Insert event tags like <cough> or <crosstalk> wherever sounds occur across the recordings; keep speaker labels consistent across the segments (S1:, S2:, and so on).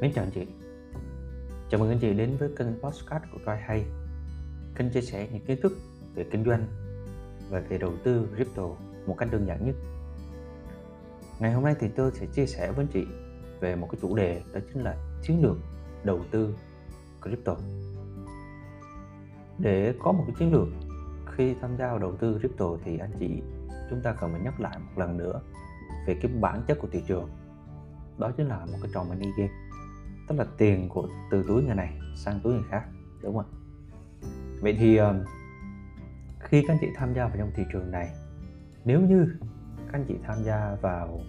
S1: Mến chào anh chị. Chào mừng anh chị đến với kênh Postcard của Trai Hay. Kênh chia sẻ những kiến thức về kinh doanh và về đầu tư crypto một cách đơn giản nhất. Ngày hôm nay thì tôi sẽ chia sẻ với anh chị về một cái chủ đề, đó chính là chiến lược đầu tư crypto. Để có một cái chiến lược khi tham gia vào đầu tư crypto thì anh chị, chúng ta cần phải nhắc lại một lần nữa về cái bản chất của thị trường. Đó chính là một cái trò money game tức là tiền của từ túi người này sang túi người khác đúng không vậy thì ờ, khi các anh chị tham gia vào trong thị trường này nếu như các anh chị tham gia vào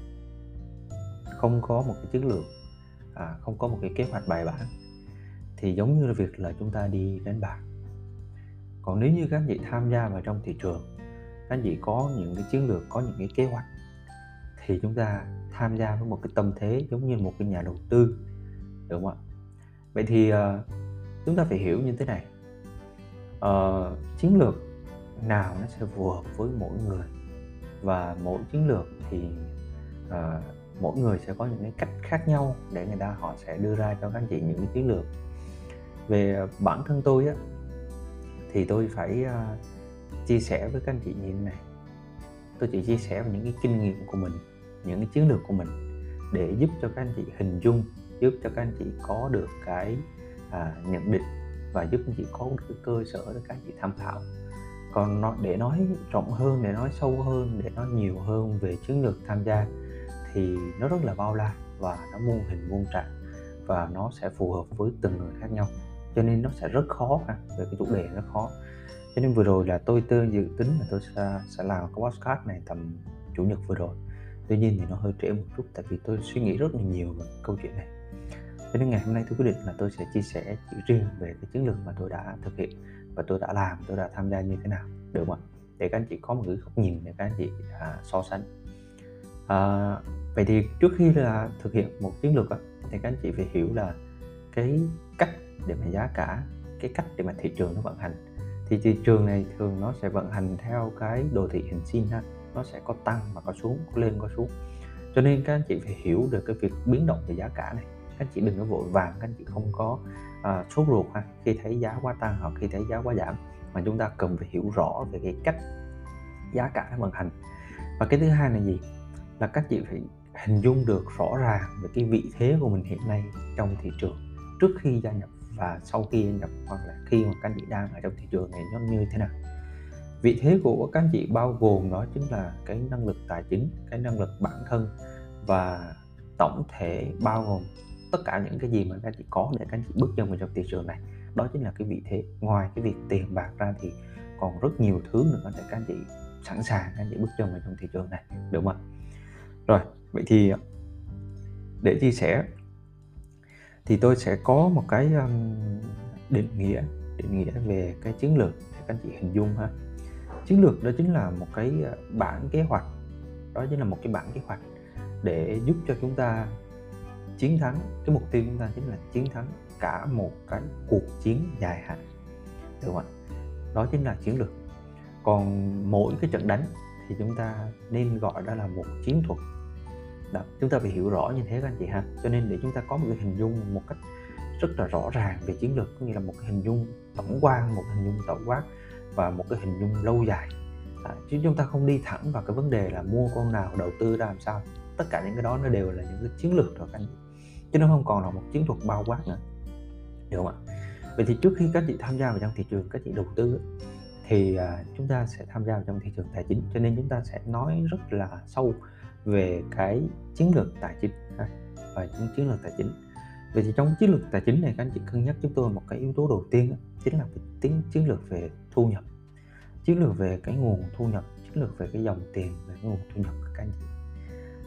S1: không có một cái chiến lược à, không có một cái kế hoạch bài bản thì giống như là việc là chúng ta đi đánh bạc. Còn nếu như các anh chị tham gia vào trong thị trường các anh chị có những cái chiến lược có những cái kế hoạch thì chúng ta tham gia với một cái tâm thế giống như một cái nhà đầu tư đúng không ạ? Vậy thì uh, chúng ta phải hiểu như thế này. Uh, chiến lược nào nó sẽ phù hợp với mỗi người? Và mỗi chiến lược thì uh, mỗi người sẽ có những cái cách khác nhau để người ta họ sẽ đưa ra cho các anh chị những cái chiến lược. Về bản thân tôi á thì tôi phải uh, chia sẻ với các anh chị như thế này. Tôi chỉ chia sẻ những cái kinh nghiệm của mình những cái chiến lược của mình để giúp cho các anh chị hình dung giúp cho các anh chị có được cái à, nhận định và giúp anh chị có được cái cơ sở để các anh chị tham khảo. Còn nó để nói rộng hơn để nói sâu hơn để nói nhiều hơn về chiến lược tham gia thì nó rất là bao la và nó muôn hình muôn trạng và nó sẽ phù hợp với từng người khác nhau. Cho nên nó sẽ rất khó ha về cái chủ đề nó khó. Cho nên vừa rồi là tôi tư dự tính là tôi sẽ, sẽ làm cái podcast này tầm chủ nhật vừa rồi. Tuy nhiên thì nó hơi trễ một chút tại vì tôi suy nghĩ rất là nhiều về câu chuyện này cho nên ngày hôm nay tôi quyết định là tôi sẽ chia sẻ chỉ riêng về cái chiến lược mà tôi đã thực hiện và tôi đã làm tôi đã tham gia như thế nào được không ạ? Để các anh chị có một cái góc nhìn để các anh chị à, so sánh. À, vậy thì trước khi là thực hiện một chiến lược thì các anh chị phải hiểu là cái cách để mà giá cả cái cách để mà thị trường nó vận hành. Thì thị trường này thường nó sẽ vận hành theo cái đồ thị hình sin ha nó sẽ có tăng và có xuống có lên có xuống. Cho nên các anh chị phải hiểu được cái việc biến động về giá cả này các anh chị đừng có vội vàng các anh chị không có uh, sốt ruột ha. Khi thấy giá quá tăng hoặc khi thấy giá quá giảm mà chúng ta cần phải hiểu rõ về cái cách giá cả vận hành. Và cái thứ hai là gì? Là các chị phải hình dung được rõ ràng về cái vị thế của mình hiện nay trong thị trường trước khi gia nhập và sau khi gia nhập hoặc là khi mà các anh chị đang ở trong thị trường này nó như thế nào. Vị thế của các anh chị bao gồm đó chính là cái năng lực tài chính cái năng lực bản thân và tổng thể bao gồm tất cả những cái gì mà các chị có để các anh chị bước chân vào trong thị trường này. Đó chính là cái vị thế. Ngoài cái việc tiền bạc ra thì còn rất nhiều thứ nữa để các anh chị sẵn sàng, các anh chị bước chân vào trong thị trường này. Được không ạ? Rồi, vậy thì, để chia sẻ, thì tôi sẽ có một cái um, định nghĩa định nghĩa về cái chiến lược để các anh chị hình dung ha. Chiến lược đó chính là một cái uh, bản kế hoạch. Đó chính là một cái bản kế hoạch để giúp cho chúng ta chiến thắng. Cái mục tiêu chúng ta chính là chiến thắng cả một cái cuộc chiến dài hạn. Được không ạ? Đó chính là chiến lược. Còn mỗi cái trận đánh thì chúng ta nên gọi đó là một chiến thuật. Đó, chúng ta phải hiểu rõ như thế các anh chị ha. Cho nên để chúng ta có một cái hình dung một cách rất là rõ ràng về chiến lược có nghĩa là một cái hình dung tổng quan một hình dung tổng quát và một cái hình dung lâu dài. À, chứ chúng ta không đi thẳng vào cái vấn đề là mua con nào đầu tư ra làm sao. Tất cả những cái đó nó đều là những cái chiến lược rồi các anh chị chứ nó không còn là một chiến thuật bao quát nữa. Được không ạ? Vậy thì trước khi các chị tham gia vào trong thị trường các chị đầu tư thì à, chúng ta sẽ tham gia vào trong thị trường tài chính. Cho nên chúng ta sẽ nói rất là sâu về cái chiến lược tài chính và những chiến lược tài chính. Vậy thì trong chiến lược tài chính này các anh chị cân nhắc chúng tôi một cái yếu tố đầu tiên chính là cái tính chiến lược về thu nhập. Chiến lược về cái nguồn thu nhập chiến lược về cái dòng tiền về cái nguồn thu nhập của các anh chị.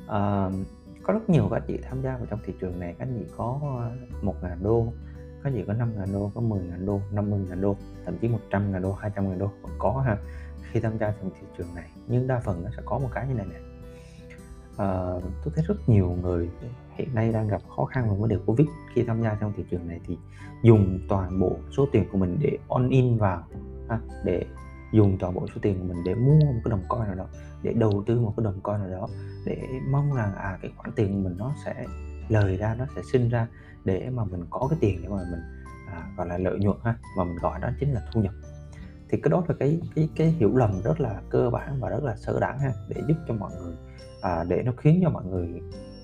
S1: À, có rất nhiều các chị tham gia vào trong thị trường này. Các chị có ờ, một ngàn đô các chị có 5 ngàn đô có 10 ngàn đô 50 ngàn đô thậm chí 100 ngàn đô 200 ngàn đô vẫn có ha khi tham gia trong thị trường này. Nhưng đa phần nó sẽ có một cái như này nè. À, tôi thấy rất nhiều người hiện nay đang gặp khó khăn về vấn đề covid. Khi tham gia trong thị trường này thì dùng toàn bộ số tiền của mình để on in vào ha, để dùng toàn bộ số tiền của mình để mua một cái đồng coin nào đó để đầu tư một cái đồng coin nào đó để mong rằng à cái khoản tiền của mình nó sẽ lời ra nó sẽ sinh ra để mà mình có cái tiền để mà mình à, gọi là lợi nhuận ha mà mình gọi đó chính là thu nhập. Thì cái đó là cái cái cái hiểu lầm rất là cơ bản và rất là sơ đẳng ha để giúp cho mọi người à, để nó khiến cho mọi người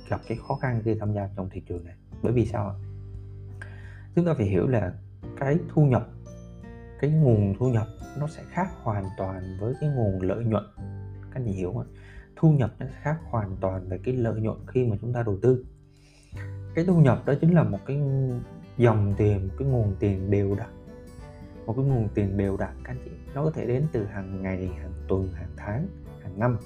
S1: gặp cái khó khăn khi tham gia trong thị trường này. Bởi vì sao chúng ta phải hiểu là cái thu nhập cái nguồn thu nhập nó sẽ khác hoàn toàn với cái nguồn lợi nhuận. Các anh hiểu không thu nhập nó sẽ khác hoàn toàn về cái lợi nhuận khi mà chúng ta đầu tư. Cái thu nhập đó chính là một cái dòng tiền, một cái nguồn tiền đều đặn. Một cái nguồn tiền đều đặn, các anh chị. Nó có thể đến từ hàng ngày, hàng tuần, hàng tháng, hàng năm.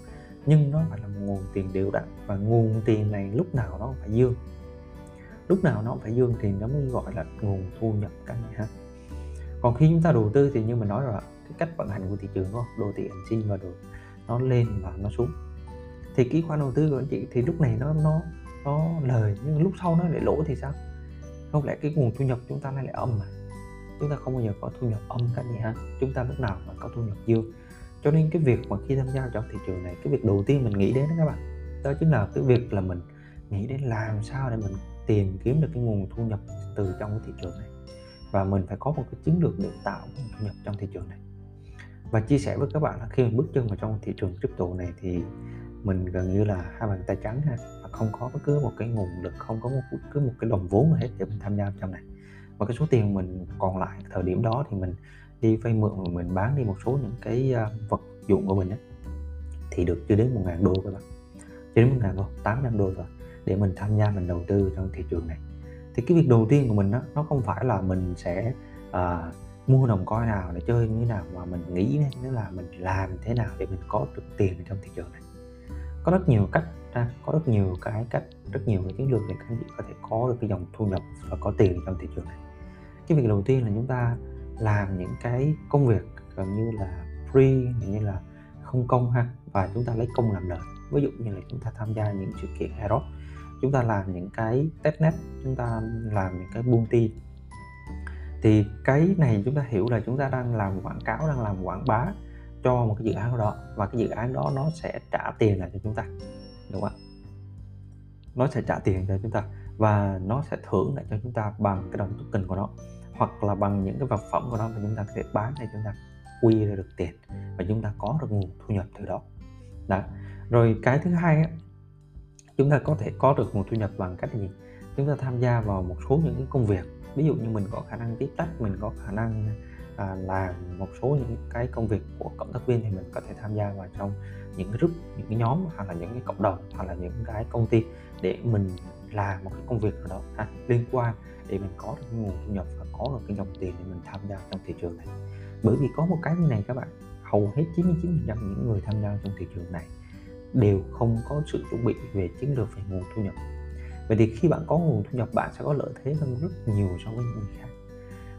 S1: Nhưng nó phải là một nguồn tiền đều đặn. Và nguồn tiền này lúc nào nó phải dương. Lúc nào nó phải dương thì nó mới gọi là nguồn thu nhập, các anh chị ha còn khi chúng ta đầu tư thì như mình nói rồi cái cách vận hành của thị trường đó đồ thị hành sinh và đồ nó lên và nó xuống. Thì cái khoản đầu tư của anh chị thì lúc này nó nó nó lời, nhưng lúc sau nó lại lỗ thì sao? Không lẽ cái nguồn thu nhập chúng ta lại âm mà? Chúng ta không bao giờ có thu nhập âm cả gì ha chúng ta lúc nào mà có thu nhập dương cho nên cái việc mà khi tham gia trong thị trường này, cái việc đầu tiên mình nghĩ đến đó các bạn, đó chính là cái việc là mình nghĩ đến làm sao để mình tìm kiếm được cái nguồn thu nhập từ trong cái thị trường này và mình phải có một cái chiến lược để tạo thu nhập trong thị trường này. Và chia sẻ với các bạn là khi mình bước chân vào trong thị trường crypto này thì mình gần như là hai bàn tay trắng ha và không có bất cứ một cái nguồn lực không có một cứ một cái đồng vốn nào hết để mình tham gia trong này. Và cái số tiền mình còn lại thời điểm đó thì mình đi vay mượn và mình bán đi một số những cái à, vật dụng của mình ấy, thì được chưa đến một ngàn đô các bạn. Chưa đến một ngàn đô tám trăm đô rồi để mình tham gia mình đầu tư trong thị trường này thì cái việc đầu tiên của mình đó, nó không phải là mình sẽ uh, mua đồng coin nào để chơi như thế nào mà mình nghĩ nữa là mình làm thế nào để mình có được tiền trong thị trường này. Có rất nhiều cách ha, có rất nhiều cái cách rất nhiều cái chiến lược để các anh chị có thể có được cái dòng thu nhập và có tiền trong thị trường này. Cái việc đầu tiên là chúng ta làm những cái công việc gần như là free gần như là không công ha và chúng ta lấy công làm lợi ví dụ như là chúng ta tham gia những sự kiện airdrop chúng ta làm những cái testnet chúng ta làm những cái bounty. Thì cái này chúng ta hiểu là chúng ta đang làm quảng cáo đang làm quảng bá cho một cái dự án đó và cái dự án đó nó sẽ trả tiền lại cho chúng ta đúng không ạ? Nó sẽ trả tiền cho chúng ta và nó sẽ thưởng lại cho chúng ta bằng cái đồng token của nó hoặc là bằng những cái vật phẩm của nó mà chúng ta có thể bán để chúng ta quy ra được tiền và chúng ta có được nguồn thu nhập từ đó. Đó. Rồi cái thứ hai á, chúng ta có thể có được nguồn thu nhập bằng cách gì? Chúng ta tham gia vào một số những cái công việc. Ví dụ như mình có khả năng tiếp tách mình có khả năng à, làm một số những cái công việc của cộng tác viên thì mình có thể tham gia vào trong những cái group những cái nhóm hoặc là những cái cộng đồng hoặc là những cái công ty để mình làm một cái công việc nào đó ha, liên quan để mình có được nguồn thu nhập và có được cái dòng tiền để mình tham gia trong thị trường này. Bởi vì có một cái như này các bạn hầu hết 99% những người tham gia trong thị trường này đều không có sự chuẩn bị về chiến lược về nguồn thu nhập. Vậy thì khi bạn có nguồn thu nhập, bạn sẽ có lợi thế hơn rất nhiều so với những người khác.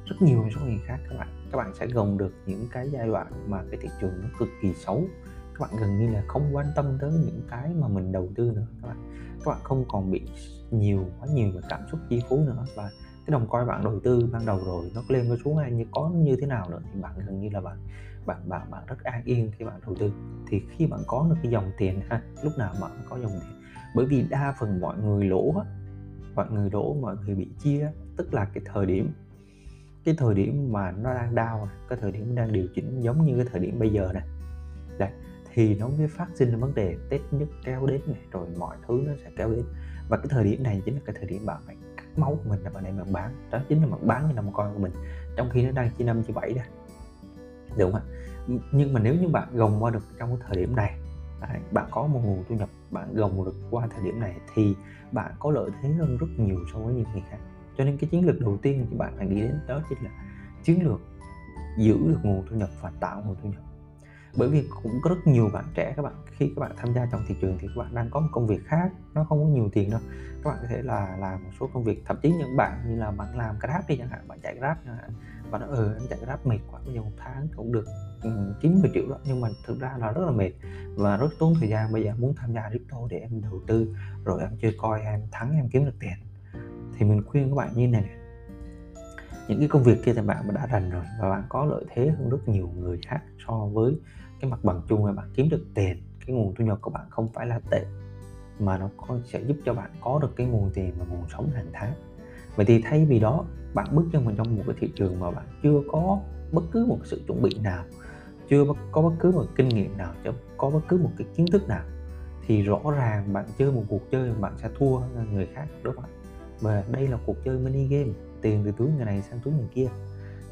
S1: Rất nhiều so với người khác, các bạn. Các bạn sẽ gồng được những cái giai đoạn mà cái thị trường nó cực kỳ xấu. Các bạn gần như là không quan tâm tới những cái mà mình đầu tư nữa, các bạn. Các bạn không còn bị nhiều, quá nhiều về cảm xúc chi phối nữa. Và cái đồng coi bạn đầu tư ban đầu rồi, nó lên, nó xuống hay như, có như thế nào nữa thì bạn gần như là bạn bạn bạn bạn rất an yên khi bạn đầu tư. Thì khi bạn có được cái dòng tiền ha lúc nào bạn có dòng tiền. Bởi vì đa phần mọi người lỗ á mọi người lỗ mọi người bị chia tức là cái thời điểm cái thời điểm mà nó đang đau cái thời điểm đang điều chỉnh giống như cái thời điểm bây giờ này Đấy, thì nó mới phát sinh vấn đề tết nhất kéo đến này rồi mọi thứ nó sẽ kéo đến. Và cái thời điểm này chính là cái thời điểm bạn phải cắt máu của mình là bạn này bạn bán. Đó chính là bạn bán cái năm con của mình. Trong khi nó đang chia năm chia bảy đây đúng không ạ? Nhưng mà nếu như bạn gồng qua được trong cái thời điểm này Đấy, bạn có một nguồn thu nhập bạn gồng được qua thời điểm này thì bạn có lợi thế hơn rất nhiều so với những người khác. Cho nên cái chiến lược đầu tiên thì bạn phải nghĩ đến đó chính là chiến lược giữ được nguồn thu nhập và tạo nguồn thu nhập. Bởi vì cũng có rất nhiều bạn trẻ các bạn khi các bạn tham gia trong thị trường thì các bạn đang có một công việc khác nó không có nhiều tiền đâu. Các bạn có thể là làm một số công việc thậm chí những bạn như là bạn làm grab đi chẳng hạn bạn chạy grab chẳng hạn và nó ừ anh chạy grab mệt quá bây giờ một tháng cũng được ừ, chín 90 triệu đó nhưng mà thực ra là rất là mệt. Và rất tốn thời gian bây giờ muốn tham gia crypto để em đầu tư rồi em chơi coi em thắng em kiếm được tiền. Thì mình khuyên các bạn như này, này. Những cái công việc kia thì bạn đã rành rồi và bạn có lợi thế hơn rất nhiều người khác so với cái mặt bằng chung là bạn kiếm được tiền. Cái nguồn thu nhập của bạn không phải là tệ mà nó có, sẽ giúp cho bạn có được cái nguồn tiền và nguồn sống hàng tháng vậy thì thay vì đó, bạn bước chân vào trong một cái thị trường mà bạn chưa có bất cứ một sự chuẩn bị nào, chưa có bất cứ một kinh nghiệm nào, chưa có bất cứ một cái kiến thức nào, thì rõ ràng bạn chơi một cuộc chơi bạn sẽ thua người khác, đúng không ạ? Và đây là cuộc chơi mini game, tiền từ túi người này sang túi người kia.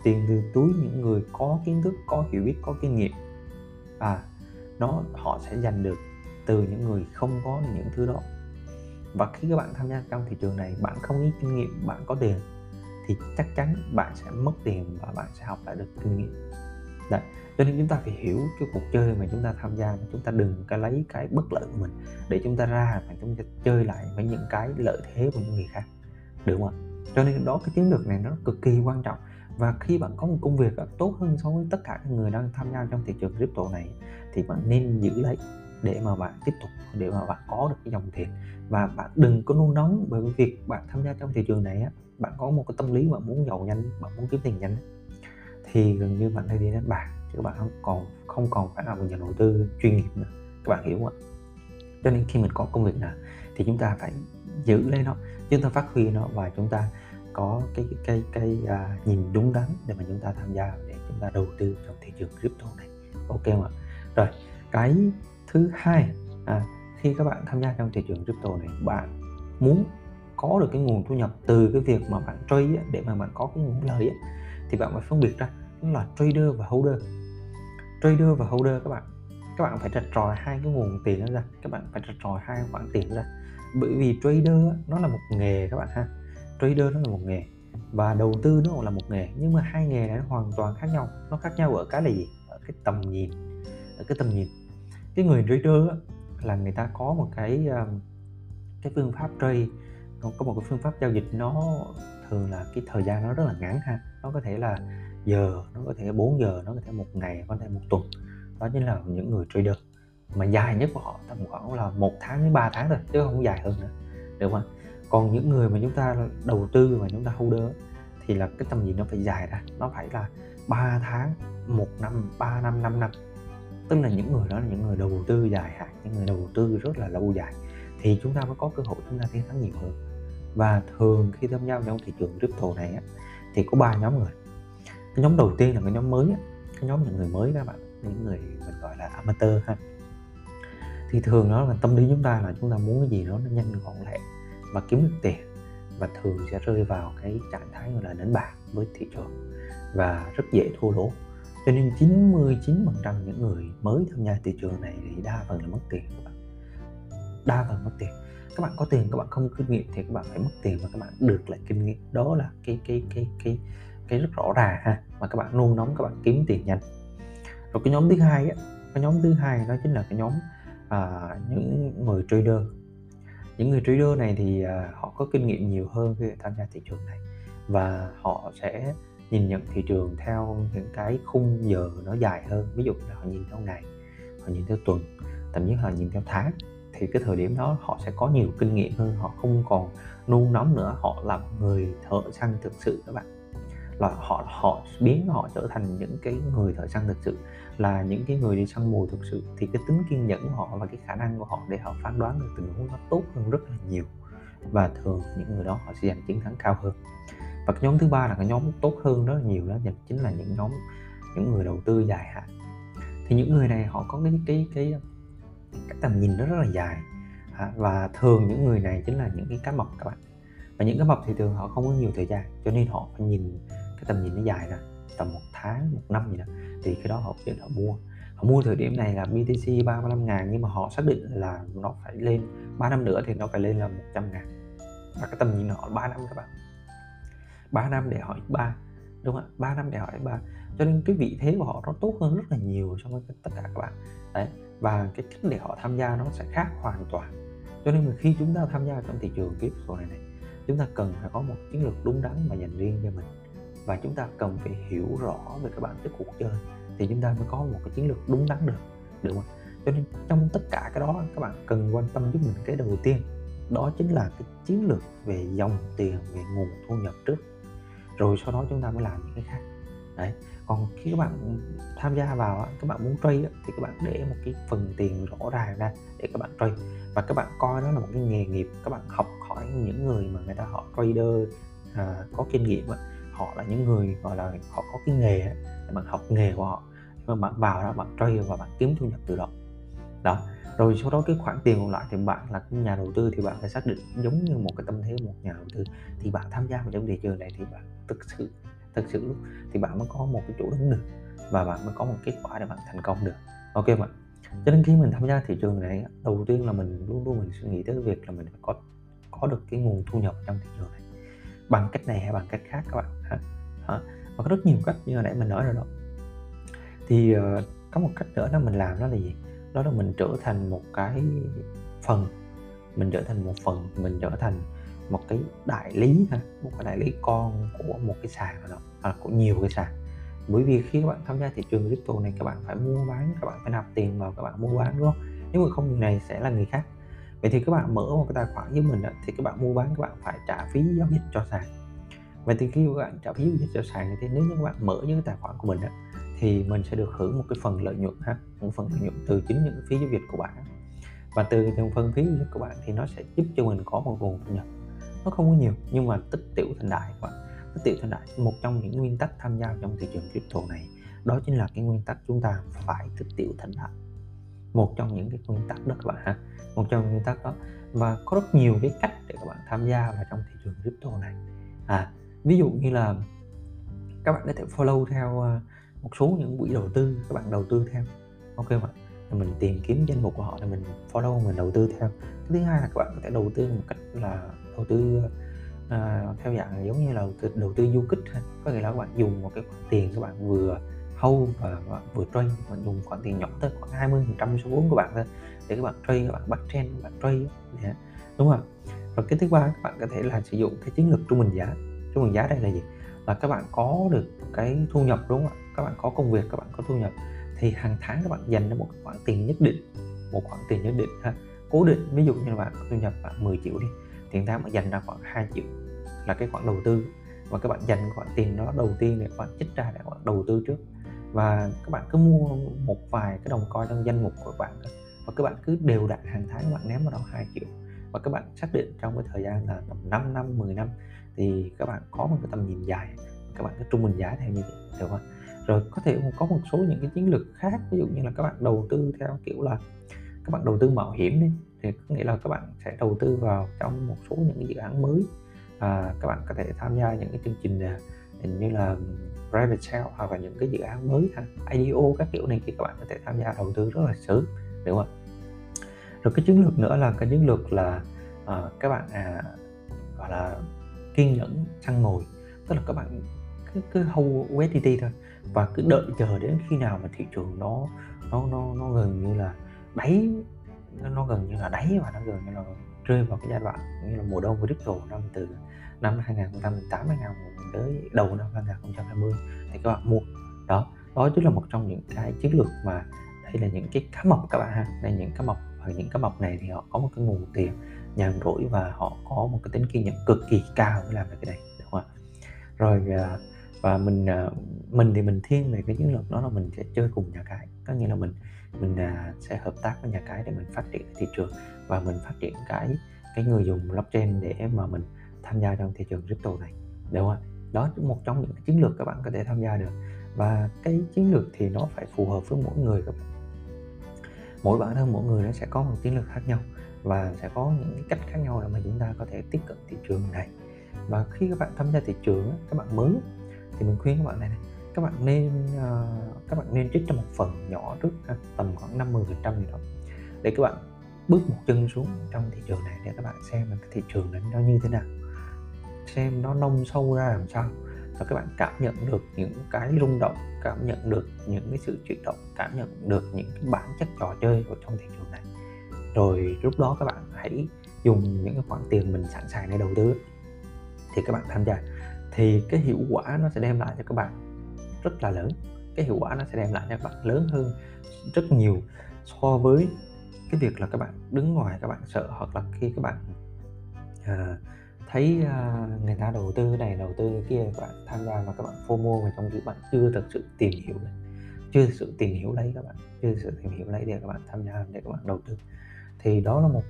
S1: Tiền từ túi những người có kiến thức, có hiểu biết, có kinh nghiệm và nó, họ sẽ giành được từ những người không có những thứ đó và khi các bạn tham gia trong thị trường này, bạn không có kinh nghiệm, bạn có tiền, thì chắc chắn bạn sẽ mất tiền và bạn sẽ học lại được kinh nghiệm. Đấy. cho nên chúng ta phải hiểu cái cuộc chơi mà chúng ta tham gia. Chúng ta đừng cái lấy cái bất lợi của mình để chúng ta ra và chúng ta chơi lại với những cái lợi thế của những người khác. Được không ạ? Cho nên đó, cái chiến lược này nó cực kỳ quan trọng. Và khi bạn có một công việc tốt hơn so với tất cả các người đang tham gia trong thị trường crypto này, thì bạn nên giữ lấy để mà bạn tiếp tục để mà bạn có được cái dòng tiền. Và bạn đừng có nôn nóng bởi vì việc bạn tham gia trong thị trường này á. Bạn có một cái tâm lý mà muốn giàu nhanh bạn muốn kiếm tiền nhanh thì gần như bạn hay đi đánh bạc chứ các bạn không còn không còn phải là một nhà đầu tư chuyên nghiệp nữa. Các bạn hiểu không ạ? Cho nên khi mình có công việc nào thì chúng ta phải giữ lấy nó chúng ta phát huy nó và chúng ta có cái cái cái, cái à, nhìn đúng đắn để mà chúng ta tham gia để chúng ta đầu tư trong thị trường crypto này. Ok không ạ? Rồi cái thứ hai à, khi các bạn tham gia trong thị trường crypto này bạn muốn có được cái nguồn thu nhập từ cái việc mà bạn trade để mà bạn có cái nguồn lợi ấy, thì bạn phải phân biệt ra đó là trader và holder. Trader và holder các bạn các bạn phải rạch ròi hai cái nguồn tiền đó ra các bạn phải rạch ròi hai khoản tiền ra. Bởi vì trader nó là một nghề các bạn ha trader nó là một nghề và đầu tư nó cũng là một nghề nhưng mà hai nghề này nó hoàn toàn khác nhau nó khác nhau ở cái là gì? Ở cái tầm nhìn ở cái tầm nhìn cái người trader á, là người ta có một cái ờ, cái phương pháp trade. Có một cái phương pháp giao dịch nó thường là cái thời gian nó rất là ngắn ha. Nó có thể là giờ nó có thể 4 giờ nó có thể một ngày có thể một tuần. Đó chính là những người trader. Mà dài nhất của họ tầm khoảng là một tháng đến 3 tháng thôi chứ không dài hơn nữa. Được không còn những người mà chúng ta đầu tư mà chúng ta holder thì là cái tầm nhìn nó phải dài ra. Nó phải là 3 tháng một năm 3 năm 5 năm tức là những người đó là những người đầu tư dài hạn những người đầu tư rất là lâu dài. Thì chúng ta mới có cơ hội chúng ta tiến thắng nhiều hơn. Và thường khi tham gia trong thị trường crypto này á, thì có ba nhóm người. Cái nhóm đầu tiên là cái nhóm mới á, cái nhóm những người mới các bạn những người mình gọi là amateur ha. Thì thường đó là tâm lý chúng ta là chúng ta muốn cái gì đó nó nhanh gọn lẹ và kiếm được tiền và thường sẽ rơi vào cái trạng thái gọi là đánh bạc với thị trường và rất dễ thua lỗ cho nên 99% những người mới tham gia thị trường này thì đa phần là mất tiền các bạn. Đa phần mất tiền. Các bạn có tiền các bạn không kinh nghiệm thì các bạn phải mất tiền và các bạn được lại kinh nghiệm. Đó là cái cái cái cái cái rất rõ ràng ha mà các bạn nôn nóng các bạn kiếm tiền nhanh. Rồi cái nhóm thứ hai á cái nhóm thứ hai đó chính là cái nhóm à, những người trader. Những người trader này thì à, họ có kinh nghiệm nhiều hơn khi tham gia thị trường này và họ sẽ nhìn nhận thị trường theo những cái khung giờ nó dài hơn. Ví dụ là họ nhìn theo ngày, họ nhìn theo tuần, thậm chí họ nhìn theo tháng, thì cái thời điểm đó họ sẽ có nhiều kinh nghiệm hơn. Họ không còn nôn nóng nữa. Họ là người thợ săn thực sự các bạn. Là họ họ biến họ trở thành những cái người thợ săn thực sự, là những cái người đi săn mồi thực sự. Thì cái tính kiên nhẫn của họ và cái khả năng của họ để họ phán đoán được tình huống nó tốt hơn rất là nhiều. Và thường những người đó họ sẽ giành chiến thắng cao hơn và cái nhóm thứ ba là cái nhóm tốt hơn rất là nhiều đó chính là những nhóm, những người đầu tư dài hạn. Thì những người này họ có cái cái cái cái tầm nhìn nó rất là dài. À, và thường những người này chính là những cái cá mập các bạn. Và những cái mập thì thường họ không có nhiều thời gian, cho nên họ phải nhìn cái tầm nhìn nó dài ra, tầm một tháng, một năm gì đó, thì cái đó họ quyết định họ mua. Họ mua thời điểm này là BTC 35 ngàn, nhưng mà họ xác định là nó phải lên 3 năm nữa thì nó phải lên là 100 ngàn. Và cái tầm nhìn họ 3 năm các bạn. 3 năm để hỏi ba, đúng không ạ? 3 năm để hỏi ba. Cho nên cái vị thế của họ nó tốt hơn rất là nhiều so với tất cả các bạn. Đấy, và cái cách để họ tham gia nó sẽ khác hoàn toàn. Cho nên khi chúng ta tham gia trong thị trường crypto này này, chúng ta cần phải có một chiến lược đúng đắn mà dành riêng cho mình. Và chúng ta cần phải hiểu rõ về các bản chất cuộc chơi, thì chúng ta mới có một cái chiến lược đúng đắn được được không cho nên trong tất cả cái đó, các bạn cần quan tâm giúp mình cái đầu tiên, đó chính là cái chiến lược về dòng tiền, về nguồn thu nhập trước rồi sau đó chúng ta mới làm những cái khác. Đấy. Còn khi các bạn tham gia vào các bạn muốn trade thì các bạn để một cái phần tiền rõ ràng ra để các bạn trade. Và các bạn coi đó là một cái nghề nghiệp các bạn học hỏi những người mà người ta họ trader à, có kinh nghiệm họ là những người gọi là họ có cái nghề để bạn học nghề của họ. Mà bạn vào đó bạn trade và bạn kiếm thu nhập từ đó. Đó rồi sau đó cái khoản tiền còn lại thì bạn là cái nhà đầu tư thì bạn phải xác định giống như một cái tâm thế một nhà đầu tư. Thì bạn tham gia vào trong thị trường này thì bạn thực sự thực sự lúc thì bạn mới có một cái chỗ đứng được và bạn mới có một kết quả để bạn thành công được. Ok bạn cho nên khi mình tham gia thị trường này đầu tiên là mình luôn luôn mình suy nghĩ tới việc là mình phải có có được cái nguồn thu nhập trong thị trường này. Bằng cách này hay bằng cách khác các bạn? Hả? Hả? Và có rất nhiều cách như hồi nãy mình nói rồi đó. Thì uh, có một cách nữa là mình làm đó là gì? Đó là mình trở thành một cái phần, mình trở thành một phần, mình trở thành một cái đại lý ha một cái đại lý con của một cái sàn nào đó, hoặc của nhiều cái sàn. Bởi vì khi các bạn tham gia thị trường crypto này, các bạn phải mua bán, các bạn phải nạp tiền vào, các bạn mua bán, đúng không? Nếu mà không người này sẽ là người khác. Vậy thì các bạn mở một cái tài khoản với mình thì các bạn mua bán, các bạn phải trả phí giao dịch cho sàn. Vậy thì khi các bạn trả phí giao dịch cho sàn thì nếu như các bạn mở những cái tài khoản của mình đó thì mình sẽ được hưởng một cái phần lợi nhuận ha, một phần lợi nhuận từ chính những cái phí giao dịch của bạn. Và từ những phần phí giao dịch của bạn thì nó sẽ giúp cho mình có một nguồn thu nhập. Nó không có nhiều, nhưng mà tích tiểu thành đại các bạn. Tích tiểu thành đại, một trong những nguyên tắc tham gia trong thị trường crypto này, đó chính là cái nguyên tắc chúng ta phải tích tiểu thành đại. Một trong những cái nguyên tắc đó các bạn ha, một trong những nguyên tắc đó. Và có rất nhiều cái cách để các bạn tham gia vào trong thị trường crypto này. À ví dụ như là các bạn có thể follow theo à, một số những quỹ đầu tư các bạn đầu tư theo ok bạn thì mình tìm kiếm danh mục của họ thì mình follow mình đầu tư theo cái thứ hai là các bạn có thể đầu tư một cách là đầu tư uh, theo dạng giống như là đầu tư, đầu tư du kích có nghĩa là các bạn dùng một cái khoản tiền các bạn vừa hâu và vừa trade bạn dùng khoản tiền nhỏ thôi khoảng 20 phần trăm số vốn của bạn thôi để các bạn trade các bạn bắt trend các bạn trade đúng không và cái thứ ba các bạn có thể là sử dụng cái chiến lược trung bình giá trung bình giá đây là gì là các bạn có được cái thu nhập đúng không ạ các bạn có công việc các bạn có thu nhập thì hàng tháng các bạn dành ra một khoản tiền nhất định một khoản tiền nhất định ha cố định ví dụ như là bạn có thu nhập bạn 10 triệu đi hàng tháng bạn dành ra khoảng 2 triệu là cái khoản đầu tư và các bạn dành khoản tiền đó đầu tiên để các bạn trích ra để các bạn đầu tư trước và các bạn cứ mua một vài cái đồng coin trong danh mục của bạn và các bạn cứ đều đặn hàng tháng các bạn ném vào đó 2 triệu và các bạn xác định trong cái thời gian là tầm 5 năm 10 năm thì các bạn có một cái tầm nhìn dài các bạn cứ trung bình giá theo như vậy được không rồi có thể có một số những cái chiến lược khác ví dụ như là các bạn đầu tư theo kiểu là các bạn đầu tư mạo hiểm đi thì có nghĩa là các bạn sẽ đầu tư vào trong một số những cái dự án mới. À, các bạn có thể tham gia những cái chương trình à, như là private sale hoặc là những cái dự án mới ha IDO các kiểu này thì các bạn có thể tham gia đầu tư rất là sớm đúng không rồi cái chiến lược nữa là cái chiến lược là à, các bạn à, gọi là kiên nhẫn săn mồi tức là các bạn cứ cứ hold USDT thôi và cứ đợi chờ đến khi nào mà thị trường nó nó nó nó gần như là đáy nó, nó gần như là đáy và nó gần như là rơi vào cái giai đoạn như là mùa đông của crypto năm từ năm 2018 2000 tới đầu năm 2020 thì các bạn mua. Đó đó chính là một trong những cái chiến lược mà đây là những cái cá mập các bạn ha. Đây những cá mập và những cá mập này thì họ có một cái nguồn tiền nhàn rỗi và họ có một cái tính kiên nhẫn cực kỳ cao để làm được cái này đúng không ạ? Rồi à, và mình à, mình thì mình thiên về cái chiến lược đó là mình sẽ chơi cùng nhà cái. Có nghĩa là mình mình à, sẽ hợp tác với nhà cái để mình phát triển thị trường và mình phát triển cái cái người dùng blockchain để mà mình tham gia trong thị trường crypto này, đúng không đó là một trong những chiến lược các bạn có thể tham gia được. Và cái chiến lược thì nó phải phù hợp với mỗi người các bạn. Mỗi bản thân mỗi người nó sẽ có một chiến lược khác nhau và sẽ có những cái cách khác nhau để mà chúng ta có thể tiếp cận thị trường này. Và khi các bạn tham gia thị trường các bạn mới thì mình khuyên các bạn này, này. Các bạn nên uh, các bạn nên trích cho một phần nhỏ trước ha, tầm khoảng 50 phần trăm gì đó để các bạn bước một chân xuống trong thị trường này để các bạn xem là cái thị trường này nó như thế nào xem nó nông sâu ra làm sao và các bạn cảm nhận được những cái rung động cảm nhận được những cái sự chuyển động cảm nhận được những cái bản chất trò chơi của trong thị trường này. Rồi lúc đó các bạn hãy dùng những cái khoản tiền mình sẵn sàng để đầu tư thì các bạn tham gia thì cái hiệu quả nó sẽ đem lại cho các bạn rất là lớn. Cái hiệu quả nó sẽ đem lại cho các bạn lớn hơn rất nhiều so với cái việc là các bạn đứng ngoài các bạn sợ hoặc là khi các bạn à, thấy uh, người ta đầu tư này đầu tư kia các bạn tham gia và các bạn FOMO mà trong khi bạn chưa thực sự tìm hiểu này chưa thực sự tìm hiểu lấy các bạn chưa thực sự tìm hiểu lấy để các bạn tham gia để các bạn đầu tư. Thì đó là một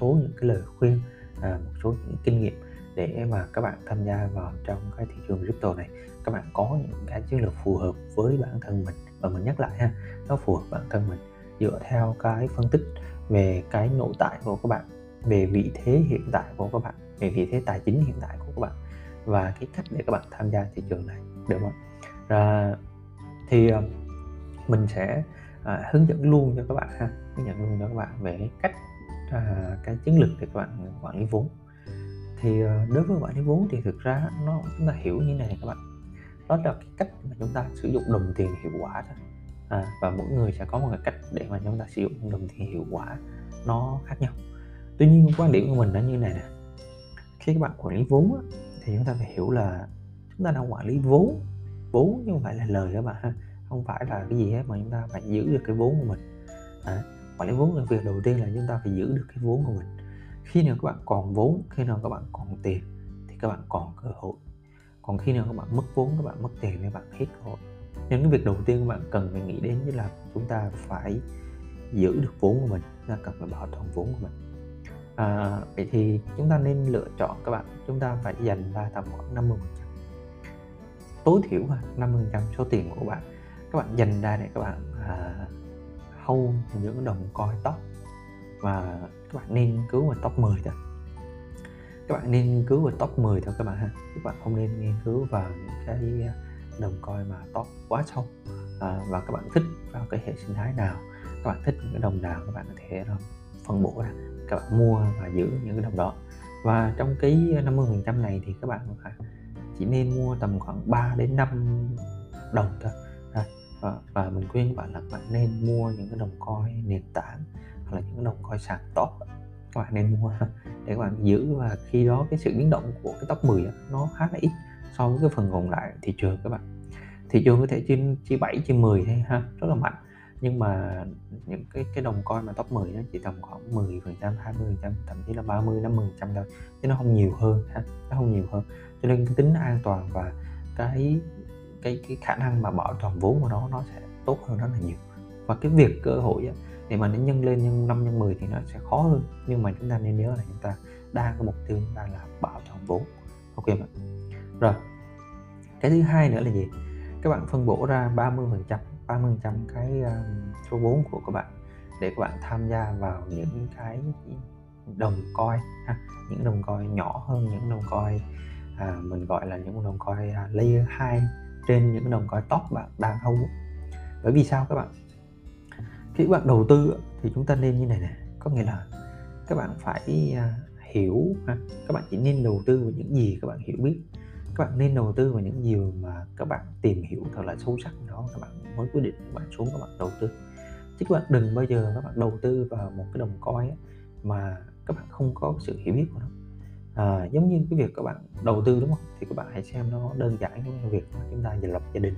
S1: số những cái lời khuyên à, một số những kinh nghiệm để mà các bạn tham gia vào trong cái thị trường crypto này. Các bạn có những cái chiến lược phù hợp với bản thân mình. Và mình nhắc lại ha nó phù hợp bản thân mình. Dựa theo cái phân tích về cái nội tại của các bạn về vị thế hiện tại của các bạn về vị thế tài chính hiện tại của các bạn và cái cách để các bạn tham gia thị trường này được không Rồi thì ờ, mình sẽ à, hướng dẫn luôn cho các bạn ha hướng dẫn luôn cho các bạn về cách à, cái chiến lược để các bạn quản lý vốn thì ờ, đối với quản lý vốn thì thực ra nó chúng ta hiểu như này các bạn. Đó là cái cách mà chúng ta sử dụng đồng tiền hiệu quả thôi. À, và mỗi người sẽ có một cái cách để mà chúng ta sử dụng đồng tiền hiệu quả nó khác nhau. Tuy nhiên quan điểm của mình nó như này nè. Khi các bạn quản lý vốn á, thì chúng ta phải hiểu là chúng ta đang quản lý vốn. Vốn chứ không phải là lời các bạn ha. Không phải là cái gì hết mà chúng ta phải giữ được cái vốn của mình. À, quản lý vốn là việc đầu tiên là chúng ta phải giữ được cái vốn của mình khi nào các bạn còn vốn khi nào các bạn còn tiền thì các bạn còn cơ hội. Còn khi nào các bạn mất vốn các bạn mất tiền thì các bạn hết cơ hội. Nên cái việc đầu tiên các bạn cần phải nghĩ đến là chúng ta phải giữ được vốn của mình chúng ta cần phải bảo toàn vốn của mình. À, vậy thì chúng ta nên lựa chọn các bạn chúng ta phải dành ra tầm khoảng 50 tối thiểu là 50 số tiền của bạn. Các bạn dành ra để các bạn à, hâu những đồng coi tóc và các bạn nên nghiên cứu vào top 10 thôi. Các bạn nên nghiên cứu vào top 10 thôi các bạn ha. Các bạn không nên nghiên cứu vào những cái à, đồng coi mà top quá sâu. À, và các bạn thích vào cái hệ sinh thái nào các bạn thích những cái đồng nào các bạn có thể à, phân bổ ra. Các bạn mua và giữ những cái đồng đó. Và trong cái 50 phần trăm này thì các bạn chỉ nên mua tầm khoảng 3 đến 5 đồng thôi. Và, và mình khuyên các bạn là các bạn nên mua những cái đồng coi nền tảng hoặc là những đồng coi sàn top các bạn nên mua. <laughs> Để các bạn giữ và khi đó cái sự biến động của cái top 10 nó khá là ít so với cái phần còn lại thị trường các bạn. Thị trường có thể trên chi 7 trên 10 hay ha rất là mạnh. Nhưng mà những cái cái đồng coin mà top 10 nó chỉ tầm khoảng 10 phần trăm 20 phần trăm thậm chí là 30 50 phần trăm thôi. Chứ nó không nhiều hơn ha nó không nhiều hơn. Cho nên cái tính an toàn và cái cái cái khả năng mà bảo toàn vốn của nó nó sẽ tốt hơn rất là nhiều. Và cái việc cơ hội á, để mà nó nhân lên nhân 5 nhân 10 thì nó sẽ khó hơn. Nhưng mà chúng ta nên nhớ là chúng ta đang có mục tiêu chúng ta là bảo toàn vốn. Ok mà rồi. Cái thứ hai nữa là gì? Các bạn phân bổ ra 30 phần trăm 30 phần trăm cái um, số vốn của các bạn để các bạn tham gia vào những cái đồng coi ha. Những đồng coi nhỏ hơn những đồng coi à, mình gọi là những đồng coi à, layer 2 trên những đồng coi top bạn đang hold bởi vì sao các bạn? Khi các bạn đầu tư thì chúng ta nên như này này có nghĩa là các bạn phải hiểu ha các bạn chỉ nên đầu tư vào những gì các bạn hiểu biết các bạn nên đầu tư vào những gì mà các bạn tìm hiểu thật là sâu sắc đó các bạn mới quyết định các bạn xuống các bạn đầu tư chứ các bạn đừng bao giờ các bạn đầu tư vào một cái đồng coin mà các bạn không có sự hiểu biết của nó à, giống như cái việc các bạn đầu tư đúng không thì các bạn hãy xem nó đơn giản giống như việc chúng ta lập gia đình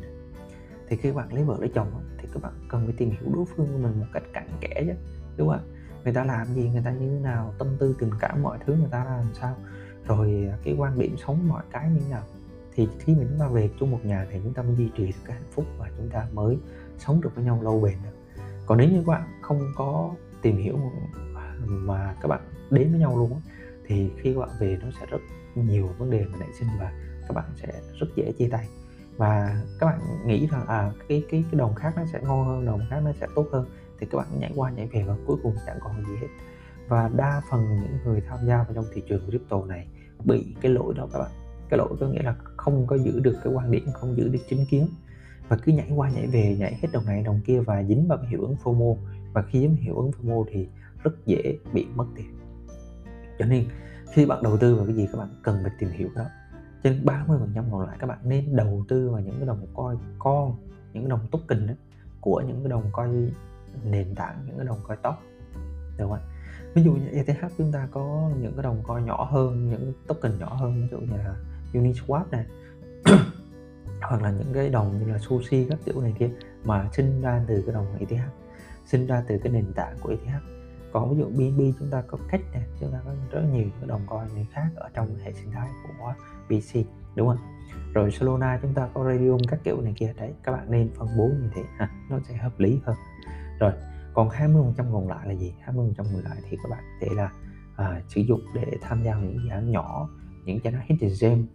S1: thì khi các bạn lấy vợ lấy chồng thì các bạn cần phải tìm hiểu đối phương của mình một cách cặn kẽ chứ, đúng không ạ? Người ta làm gì, người ta như thế nào, tâm tư, tình cảm, mọi thứ người ta làm sao, rồi à, cái quan điểm sống mọi cái như thế nào. Thì khi mà chúng ta về chung một nhà thì chúng ta mới duy trì được cái hạnh phúc và chúng ta mới sống được với nhau lâu bền được. Còn nếu như các bạn không có tìm hiểu à, mà các bạn đến với nhau luôn thì khi các bạn về nó sẽ rất nhiều vấn đề mà nảy sinh và các bạn sẽ rất dễ chia tay và các bạn nghĩ rằng à cái cái cái đồng khác nó sẽ ngon hơn đồng khác nó sẽ tốt hơn, thì các bạn nhảy qua nhảy về và cuối cùng chẳng còn gì hết. Và đa phần những người tham gia vào trong thị trường crypto này bị cái lỗi đó các bạn. Cái lỗi có nghĩa là không có giữ được cái quan điểm, không giữ được chính kiến. Và cứ nhảy qua nhảy về, nhảy hết đồng này đồng kia và dính vào cái hiệu ứng FOMO. Và khi dính hiệu ứng FOMO thì rất dễ bị mất tiền. Cho nên khi bạn đầu tư vào cái gì các bạn cần phải tìm hiểu đó trên 30 phần trăm còn lại các bạn nên đầu tư vào những cái đồng coi con những cái đồng token đó, của những cái đồng coi nền tảng những cái đồng coi top được không ạ? Ví dụ như ETH chúng ta có những cái đồng coi nhỏ hơn những token nhỏ hơn ví dụ như là Uniswap này <coughs> hoặc là những cái đồng như là sushi các kiểu này kia mà sinh ra từ cái đồng ETH sinh ra từ cái nền tảng của ETH còn ví dụ BNB chúng ta có cách nè chúng ta có rất nhiều cái đồng coin khác ở trong hệ sinh thái của BC đúng không? Rồi Solana chúng ta có Radium các kiểu này kia đấy các bạn nên phân bố như thế ha nó sẽ hợp lý hơn. Rồi còn 20% còn lại là gì? 20% còn lại thì các bạn có thể là à, sử dụng để tham gia những dự án nhỏ những dự án hidden gem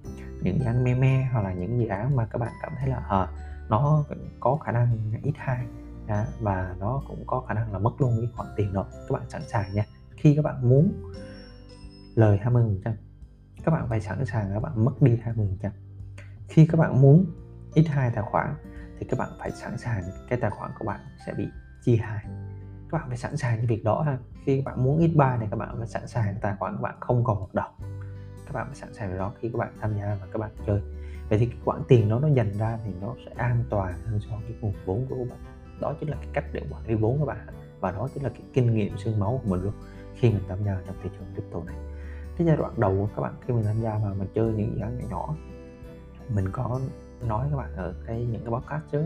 S1: những dự án meme hoặc là những dự án mà các bạn cảm thấy là à, nó có khả năng ít hai và nó cũng có khả năng là mất luôn cái khoản tiền đó các bạn sẵn sàng nha. Khi các bạn muốn lời 20 phần trăm các bạn phải sẵn sàng các bạn mất đi 20 phần trăm khi các bạn muốn ít hai tài khoản, thì các bạn phải sẵn sàng cái tài khoản của bạn sẽ bị chia hai. Các bạn phải sẵn sàng cái việc đó ha. Khi các bạn muốn ít ba thì các bạn phải sẵn sàng tài khoản của bạn không còn một đồng các bạn phải sẵn sàng đó khi các bạn tham gia và các bạn chơi. Vậy thì cái khoản tiền đó nó dành ra thì nó sẽ an toàn hơn so với nguồn vốn của các bạn đó chính là cái cách để quản lý vốn các bạn và đó chính là cái kinh nghiệm xương máu của mình luôn khi mình tham gia trong thị trường crypto này. Cái giai đoạn đầu của các bạn khi mình tham gia và mình chơi những dự án nhỏ mình có nói các bạn ở cái những cái podcast chứ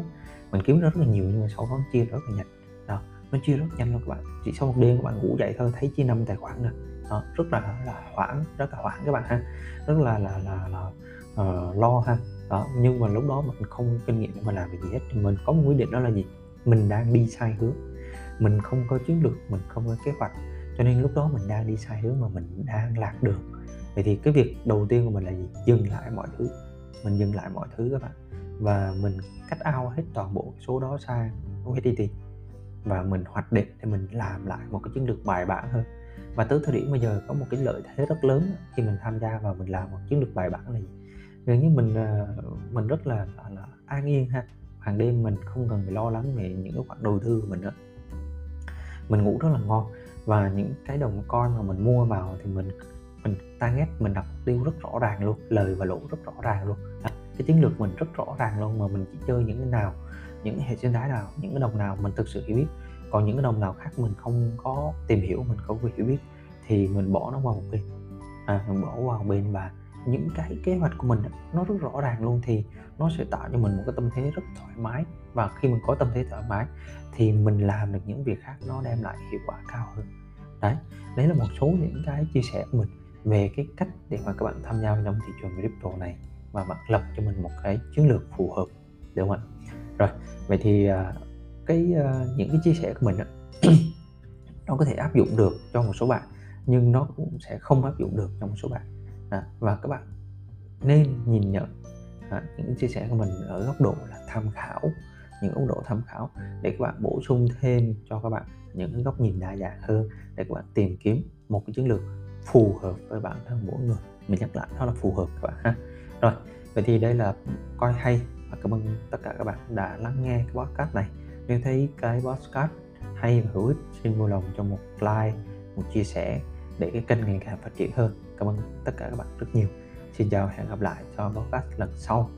S1: mình kiếm rất là nhiều nhưng mà sau đó chia rất là nhanh. Đó nó chia rất nhanh luôn các bạn. Chỉ sau một đêm các bạn ngủ dậy thôi thấy chia năm tài khoản rồi. Đó, rất là là hoảng rất là hoảng các bạn ha. Rất là là là, là uh, lo ha. Đó nhưng mà lúc đó mình không kinh nghiệm mà làm việc gì hết. Thì mình có một quyết định đó là gì? Mình đang đi sai hướng. Mình không có chiến lược mình không có kế hoạch. Cho nên lúc đó mình đang đi sai hướng mà mình đang lạc đường. Vậy thì cái việc đầu tiên của mình là gì? Dừng lại mọi thứ. Mình dừng lại mọi thứ các bạn. Và mình cắt out hết toàn bộ số đó sang USDT và mình hoạch định để mình làm lại một cái chiến lược bài bản hơn. Và tới thời điểm bây giờ có một cái lợi thế rất lớn khi mình tham gia vào mình làm một chiến lược bài bản là gì? Gần như mình ờ, mình rất là, là, là an yên ha hàng đêm mình không cần phải lo lắng về những cái khoản đầu tư của mình nữa. Mình ngủ rất là ngon và những cái đồng coin mà mình mua vào thì mình mình target mình đặt mục tiêu rất rõ ràng luôn lời và lỗ rất rõ ràng luôn. Cái chiến lược mình rất rõ ràng luôn mà mình chỉ chơi những cái nào những hệ sinh thái nào những cái đồng nào mình thực sự hiểu biết. Còn những cái đồng nào khác mình không có tìm hiểu mình không có hiểu biết thì mình bỏ nó qua một bên. À, mình bỏ qua một bên và những cái kế hoạch của mình nó rất rõ ràng luôn thì nó sẽ tạo cho mình một cái tâm thế rất thoải mái. Và khi mình có tâm thế thoải mái thì mình làm được những việc khác nó đem lại hiệu quả cao hơn. Đấy đấy là một số những cái chia sẻ của mình về cái cách để mà các bạn tham gia vào trong thị trường crypto này và bạn lập cho mình một cái chiến lược phù hợp được không ạ? Rồi vậy thì à, cái à, những cái chia sẻ của mình <clears throat> nó có thể áp dụng được cho một số bạn nhưng nó cũng sẽ không áp dụng được cho một số bạn. À, và các bạn nên nhìn nhận à, những chia sẻ của mình ở góc độ là tham khảo những góc độ tham khảo để các bạn bổ sung thêm cho các bạn những cái góc nhìn đa dạng hơn để các bạn tìm kiếm một cái chiến lược phù hợp với bản thân mỗi người. Mình nhắc lại nó là phù hợp các bạn ha. Rồi vậy thì đây là coi hay và cảm ơn tất cả các bạn đã lắng nghe cái podcast này. Nếu thấy cái podcast hay và hữu ích xin vui lòng cho một like một chia sẻ để cái kênh ngày càng phát triển hơn. Cảm ơn tất cả các bạn rất nhiều xin chào hẹn gặp lại cho podcast lần sau.